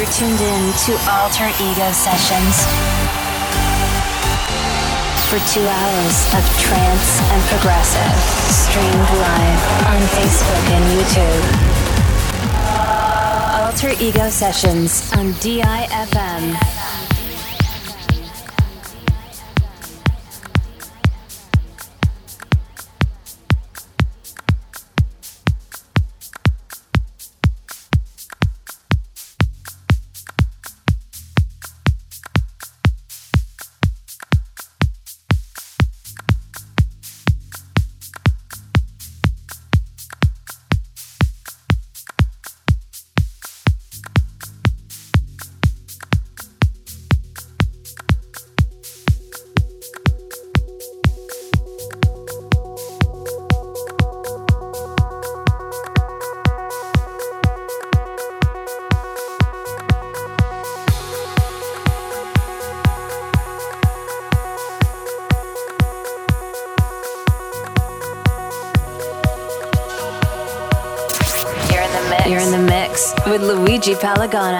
You're tuned in to Alter Ego Sessions for two hours of trance and progressive, streamed live on Facebook and YouTube. Alter Ego Sessions on DIFM. Luigi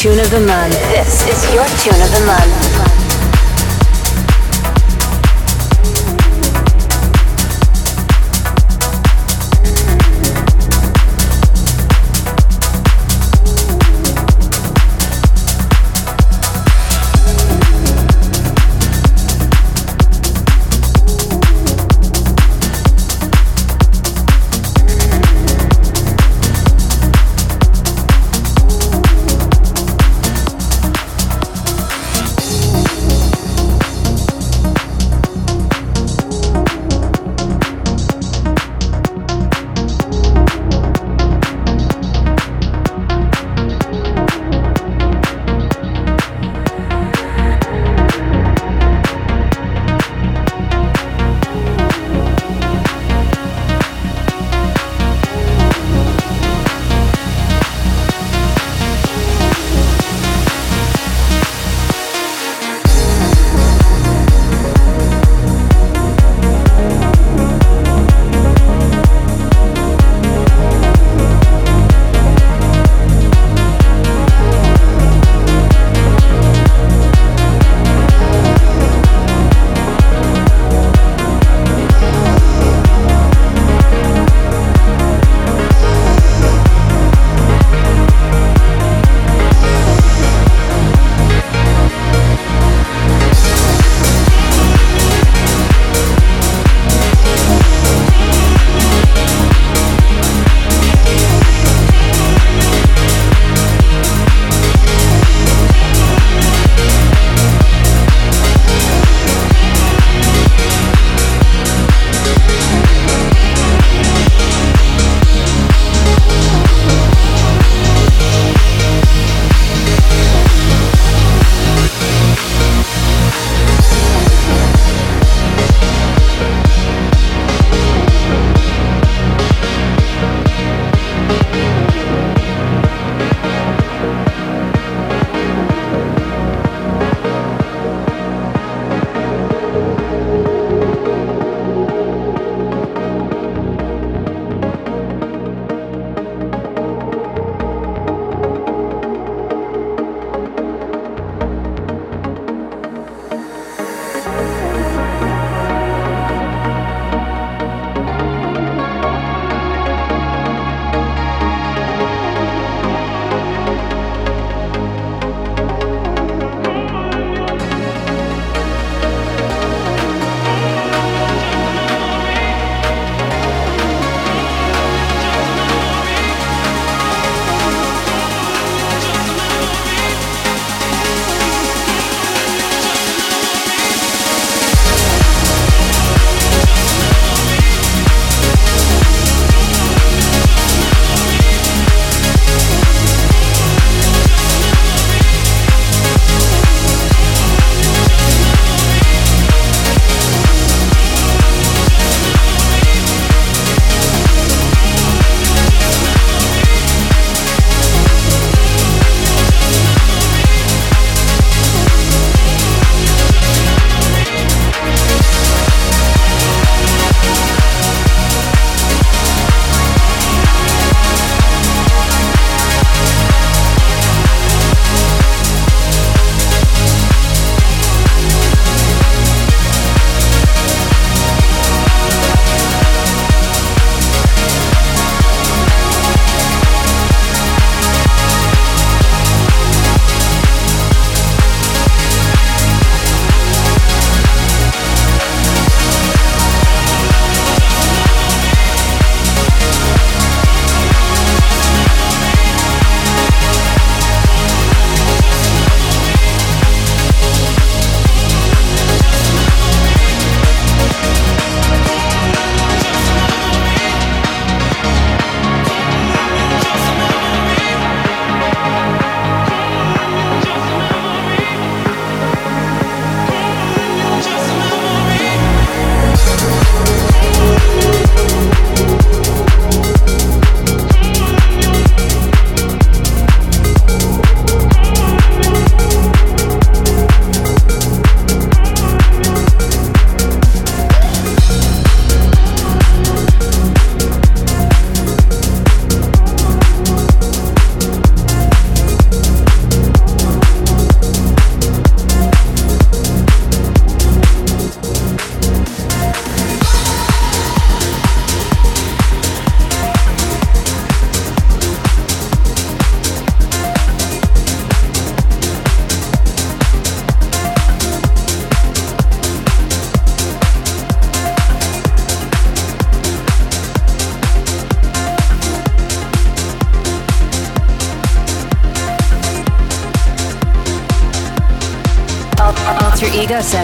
tune of the month. This is your tune of the month.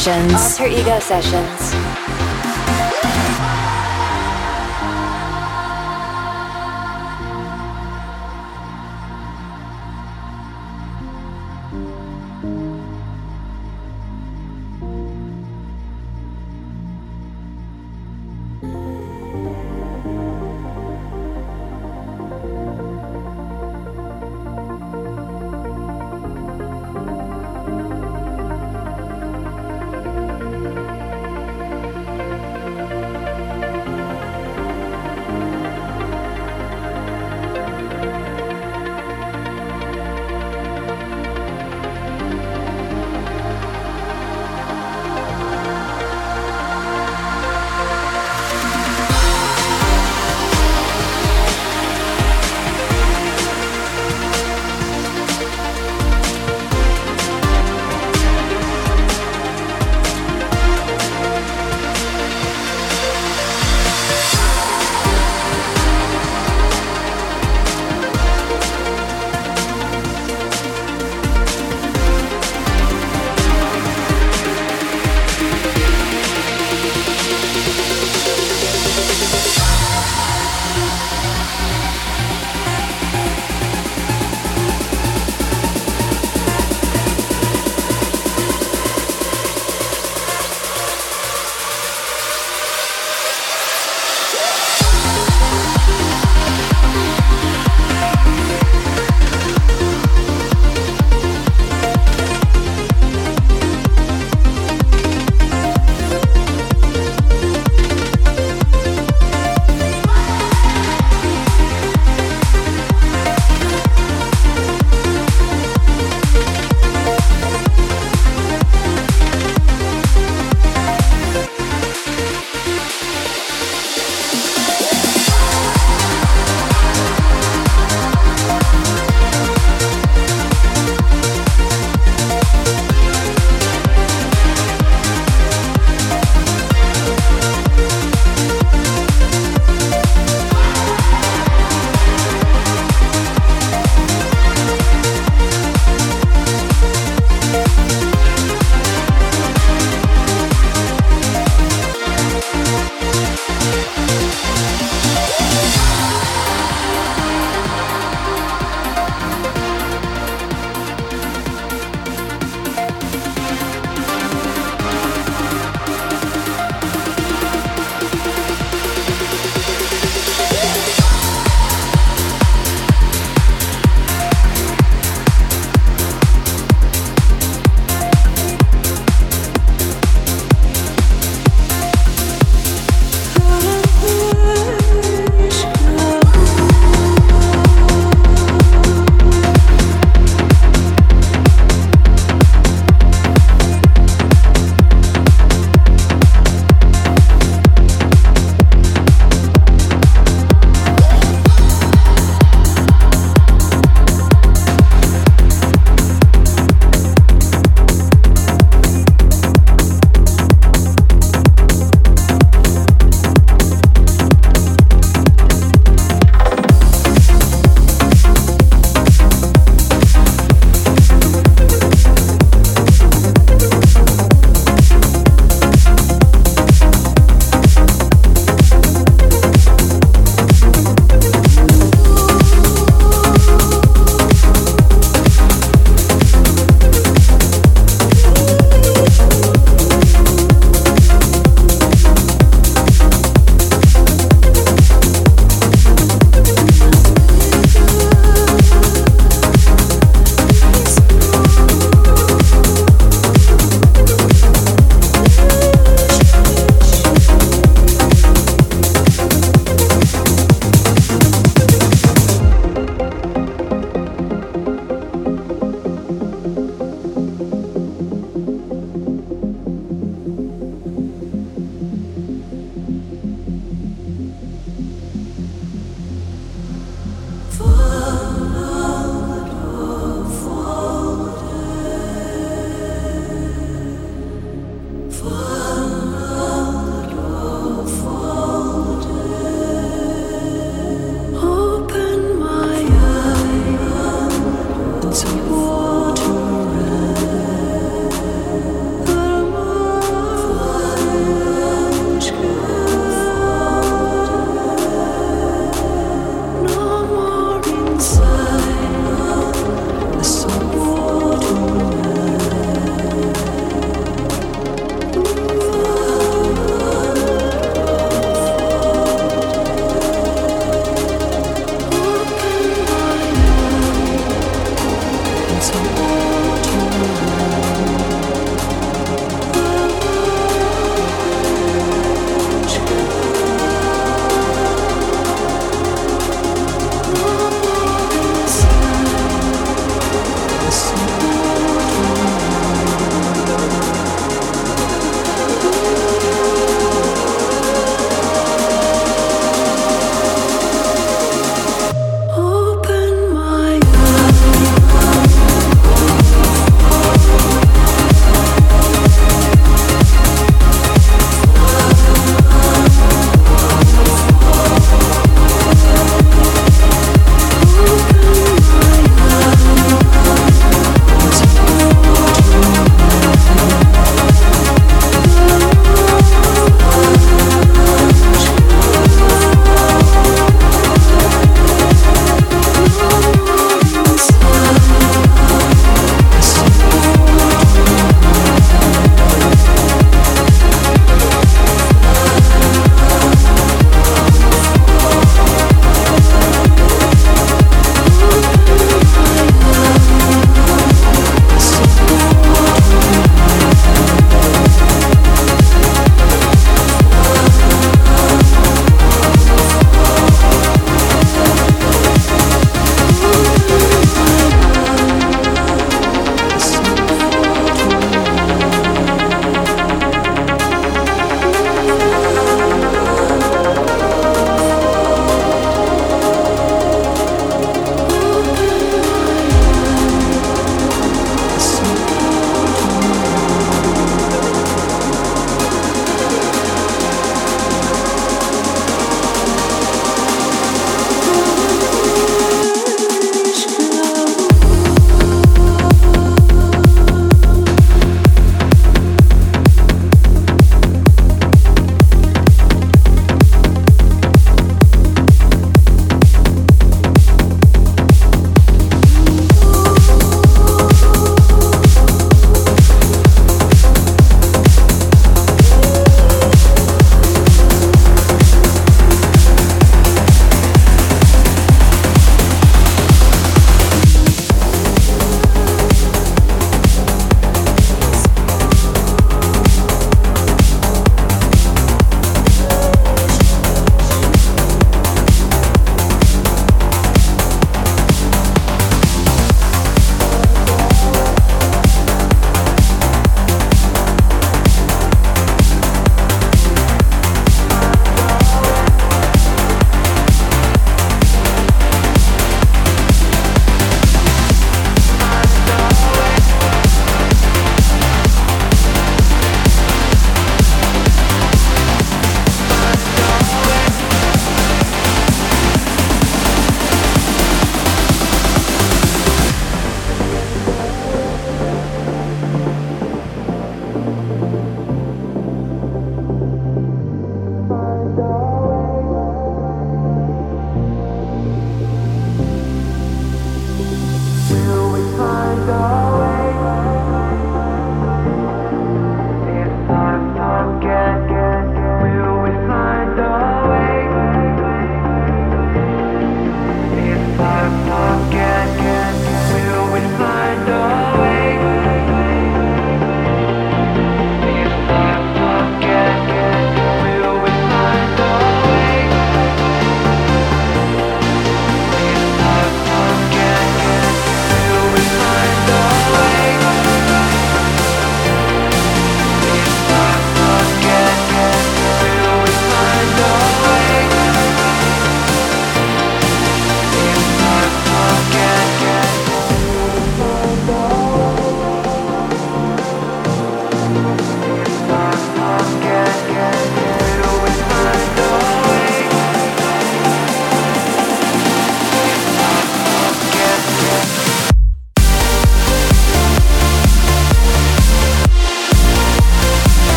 Sessions. Alter Ego Sessions.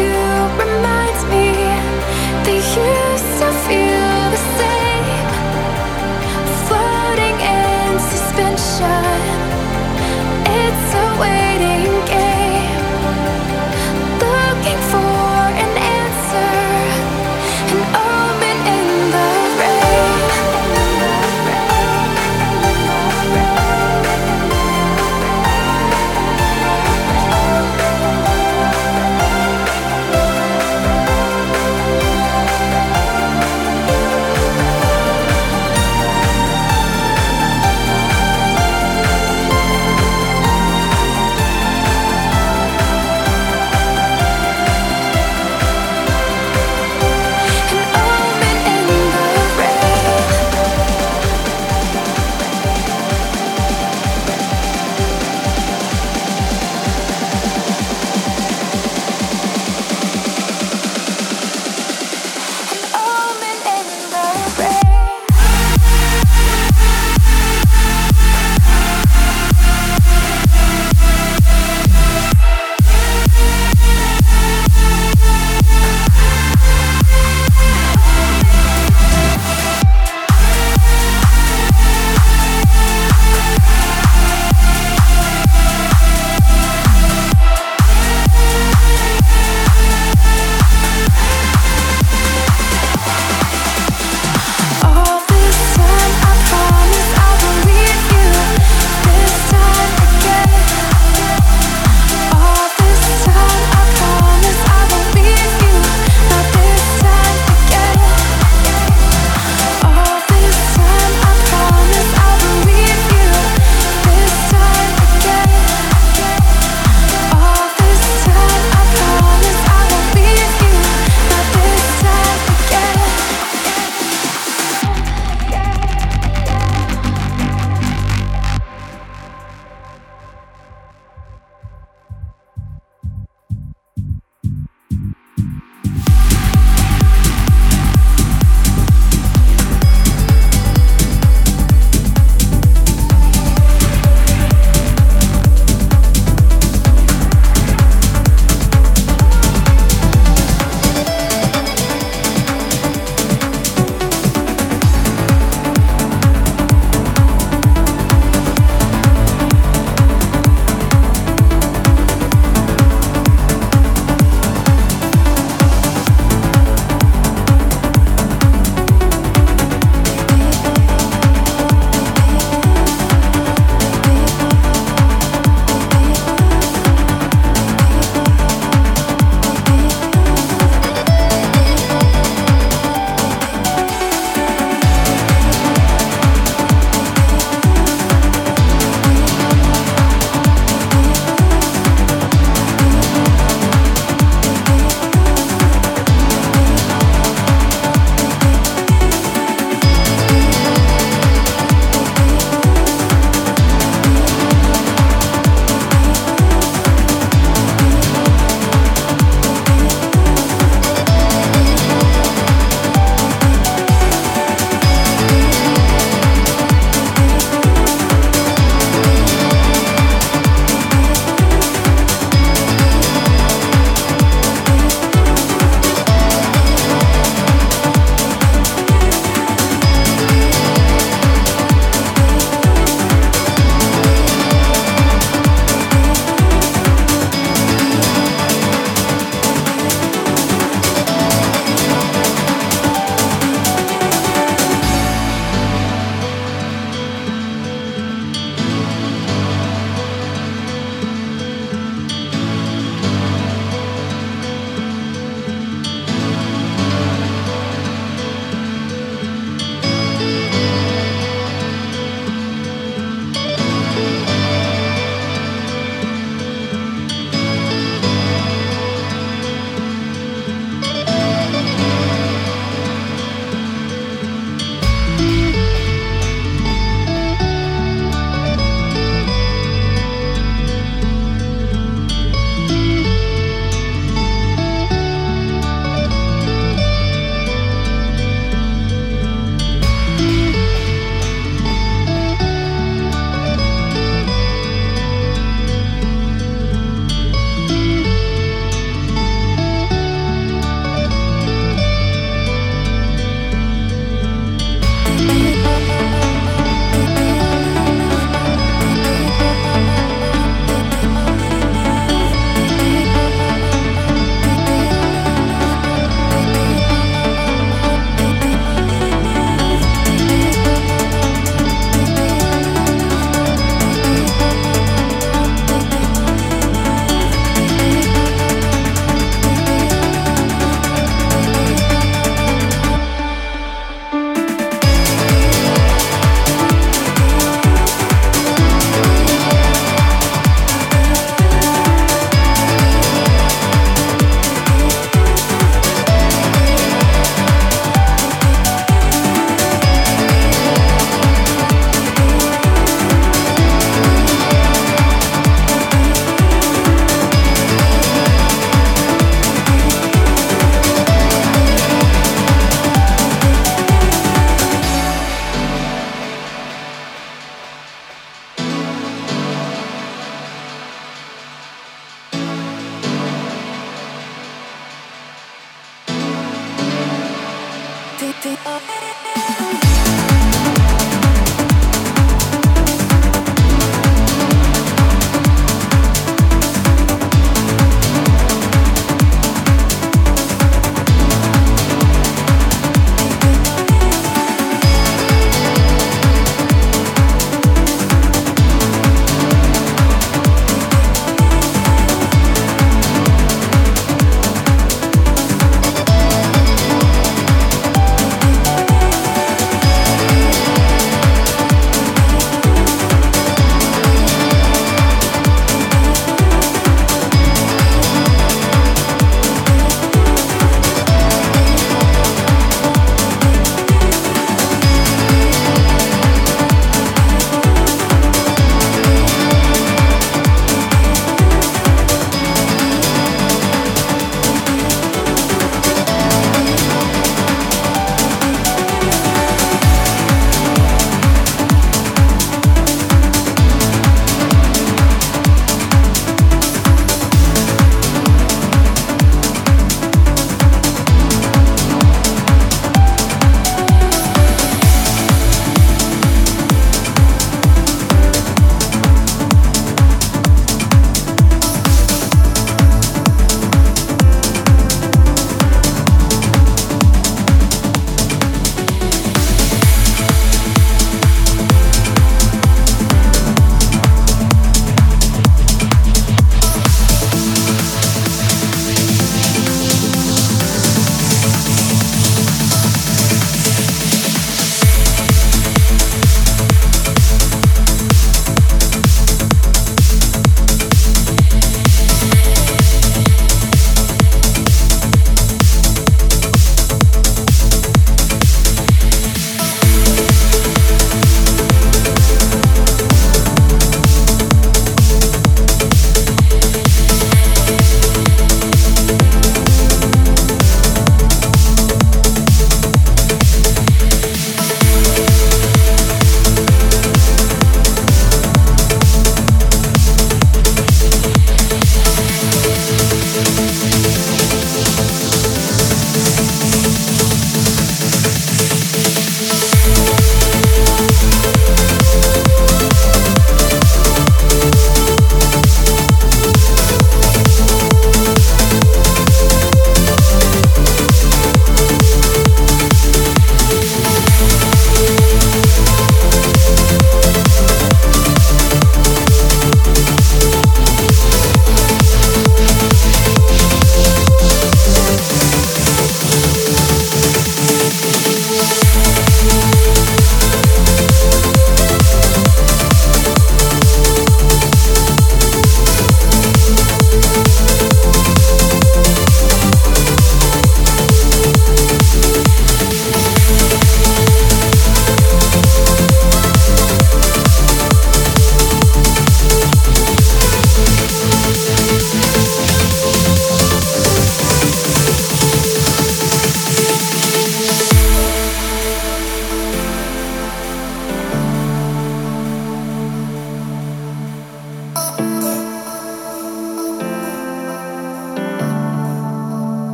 reminds me that you still feel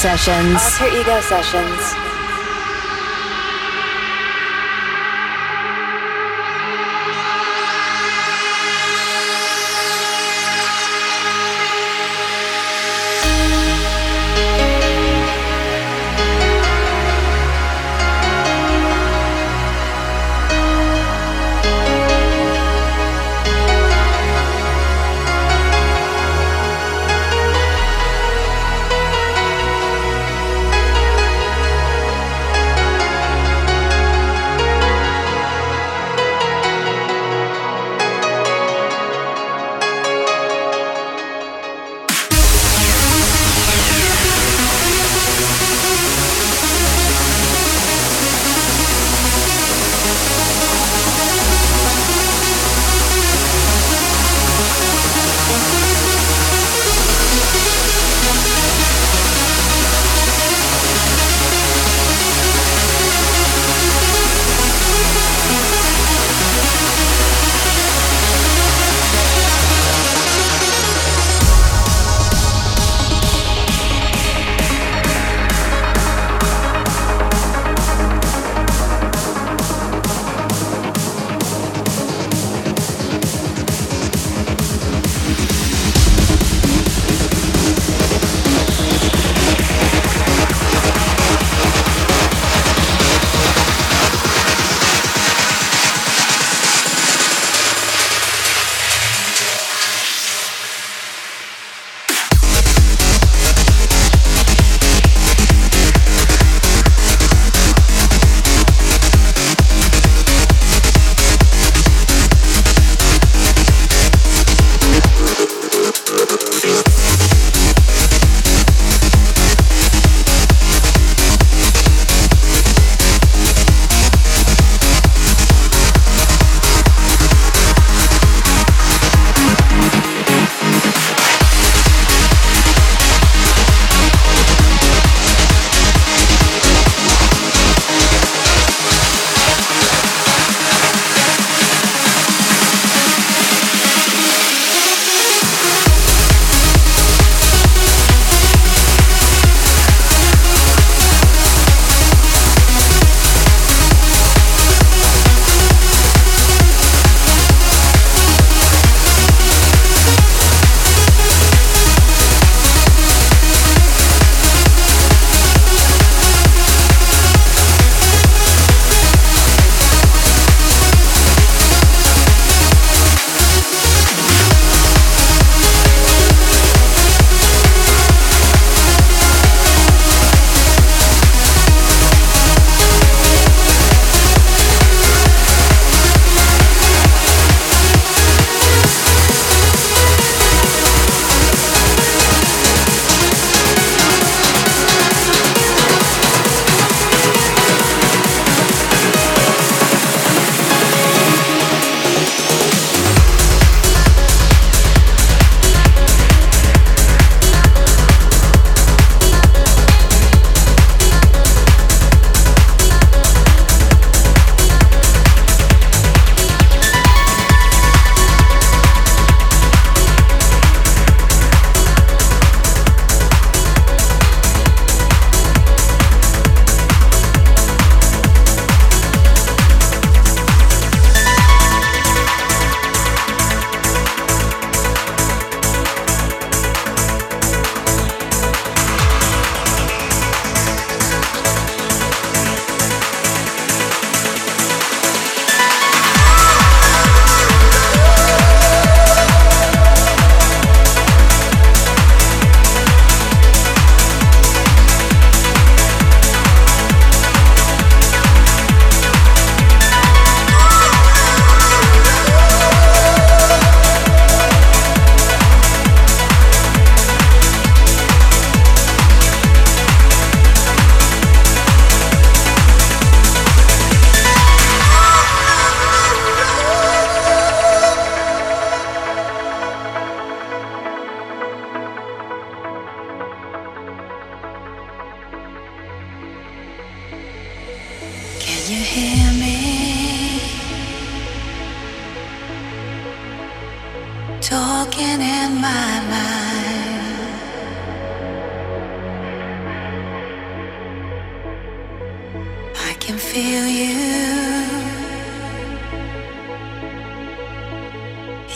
Sessions. Alter Ego Sessions.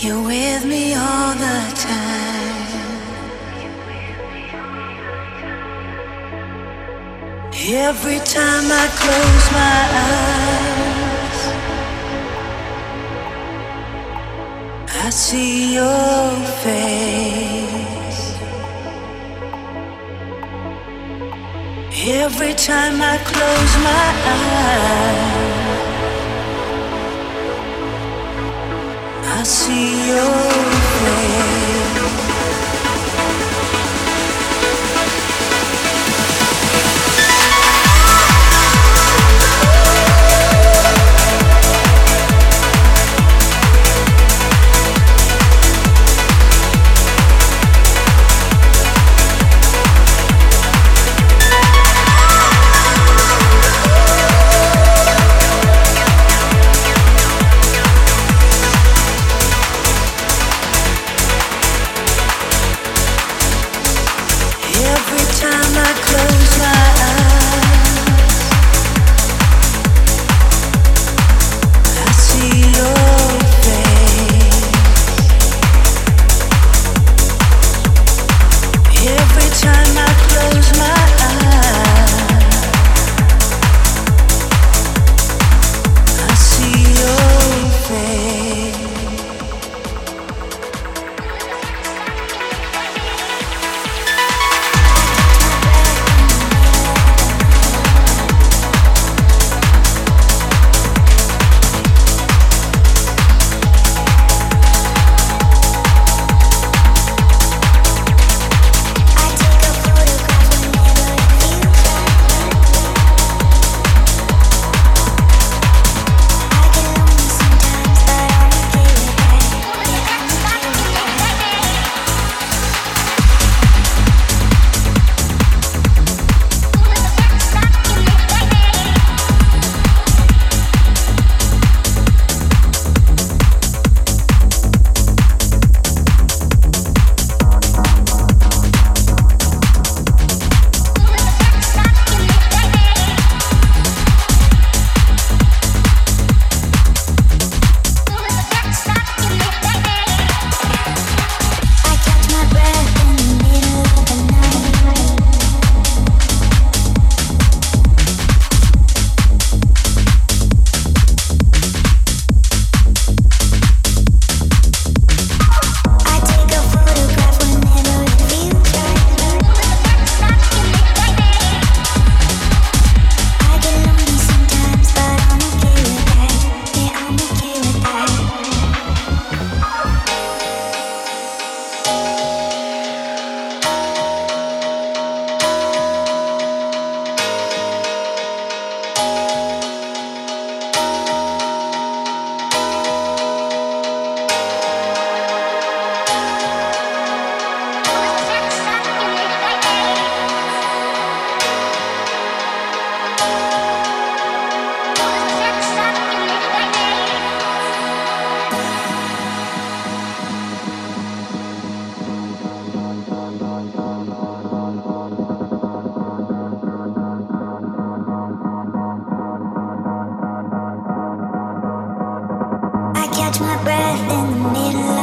You're with me all the time. Every time I close my eyes, I see your face. Every time I close my eyes. see your face. catch my breath in the middle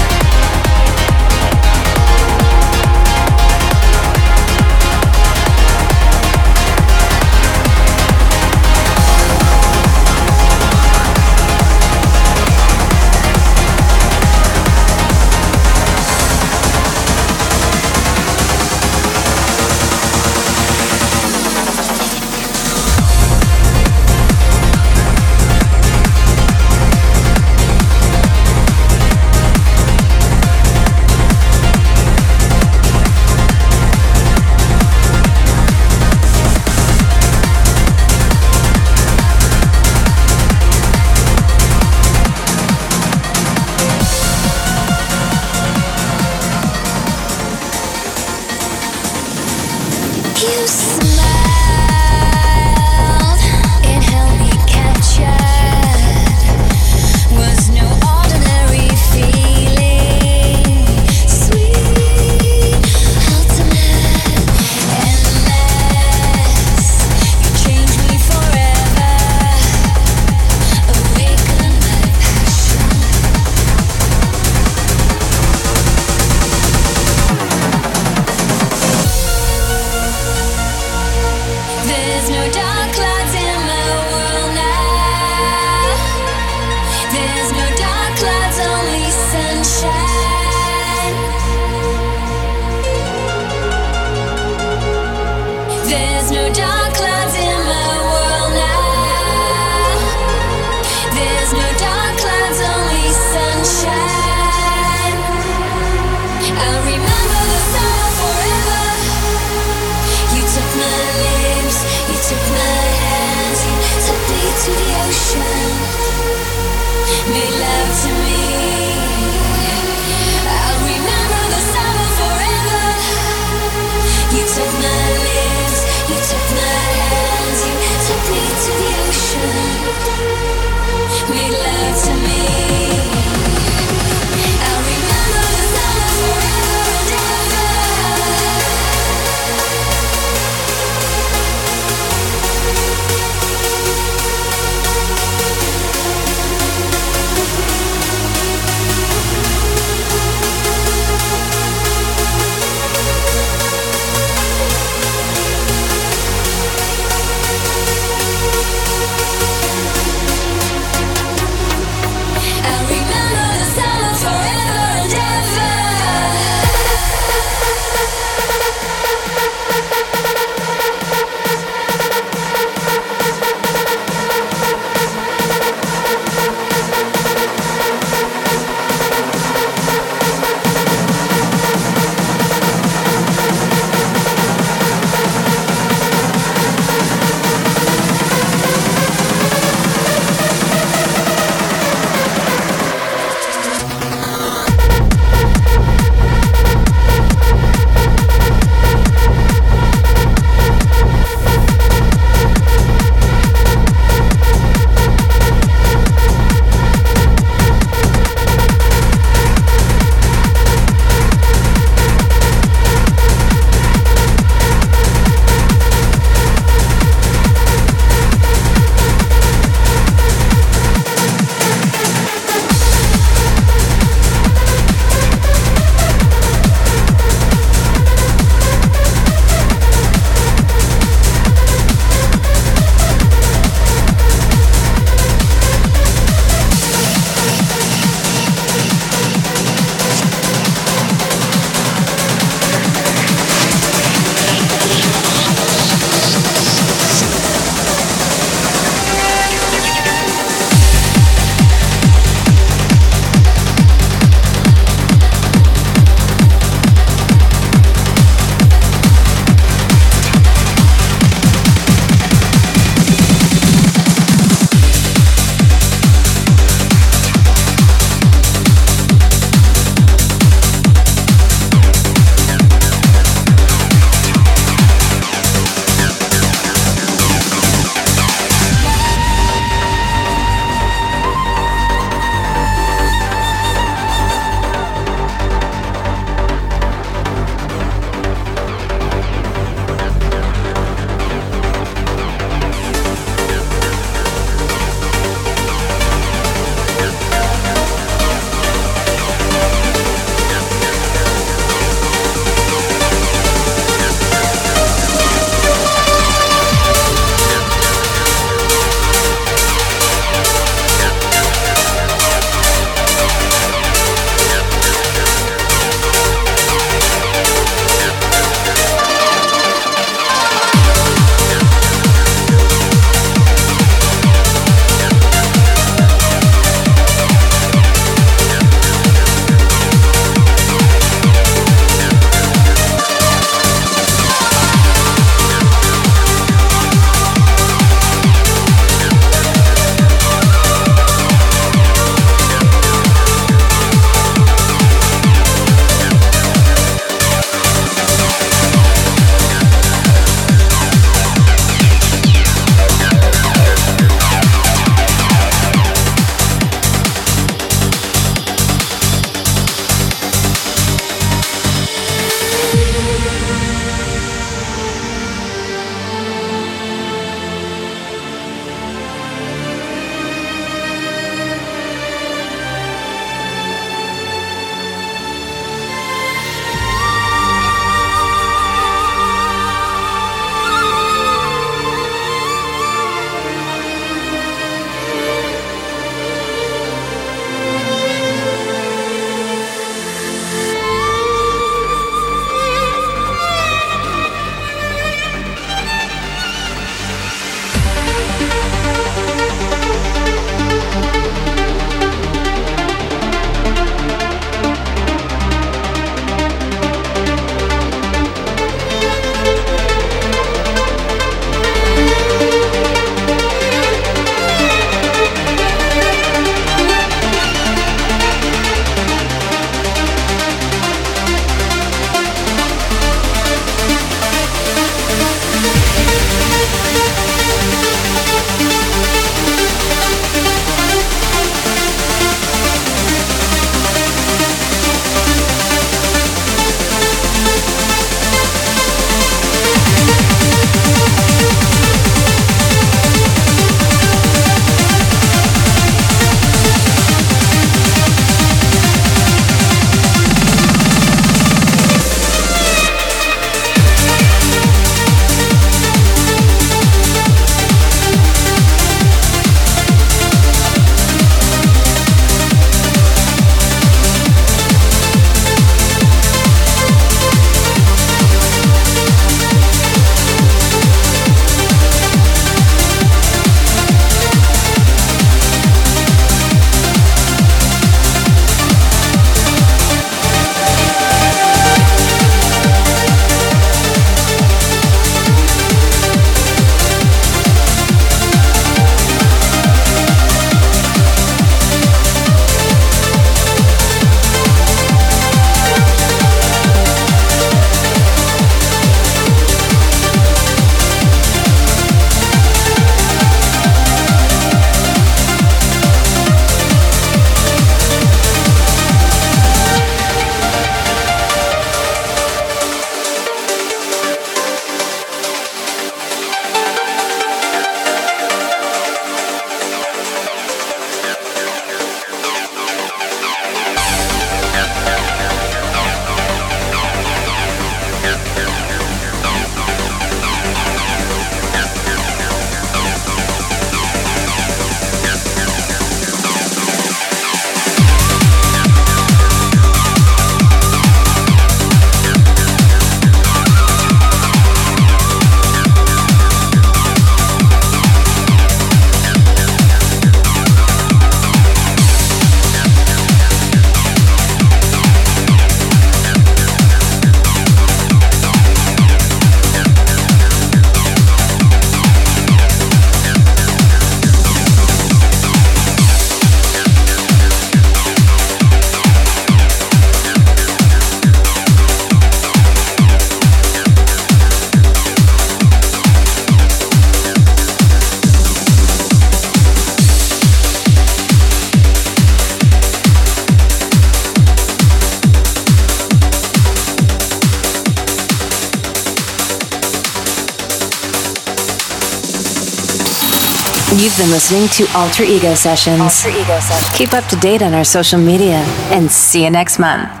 been listening to Alter Ego Sessions. Alter Ego Sessions. Keep up to date on our social media and see you next month.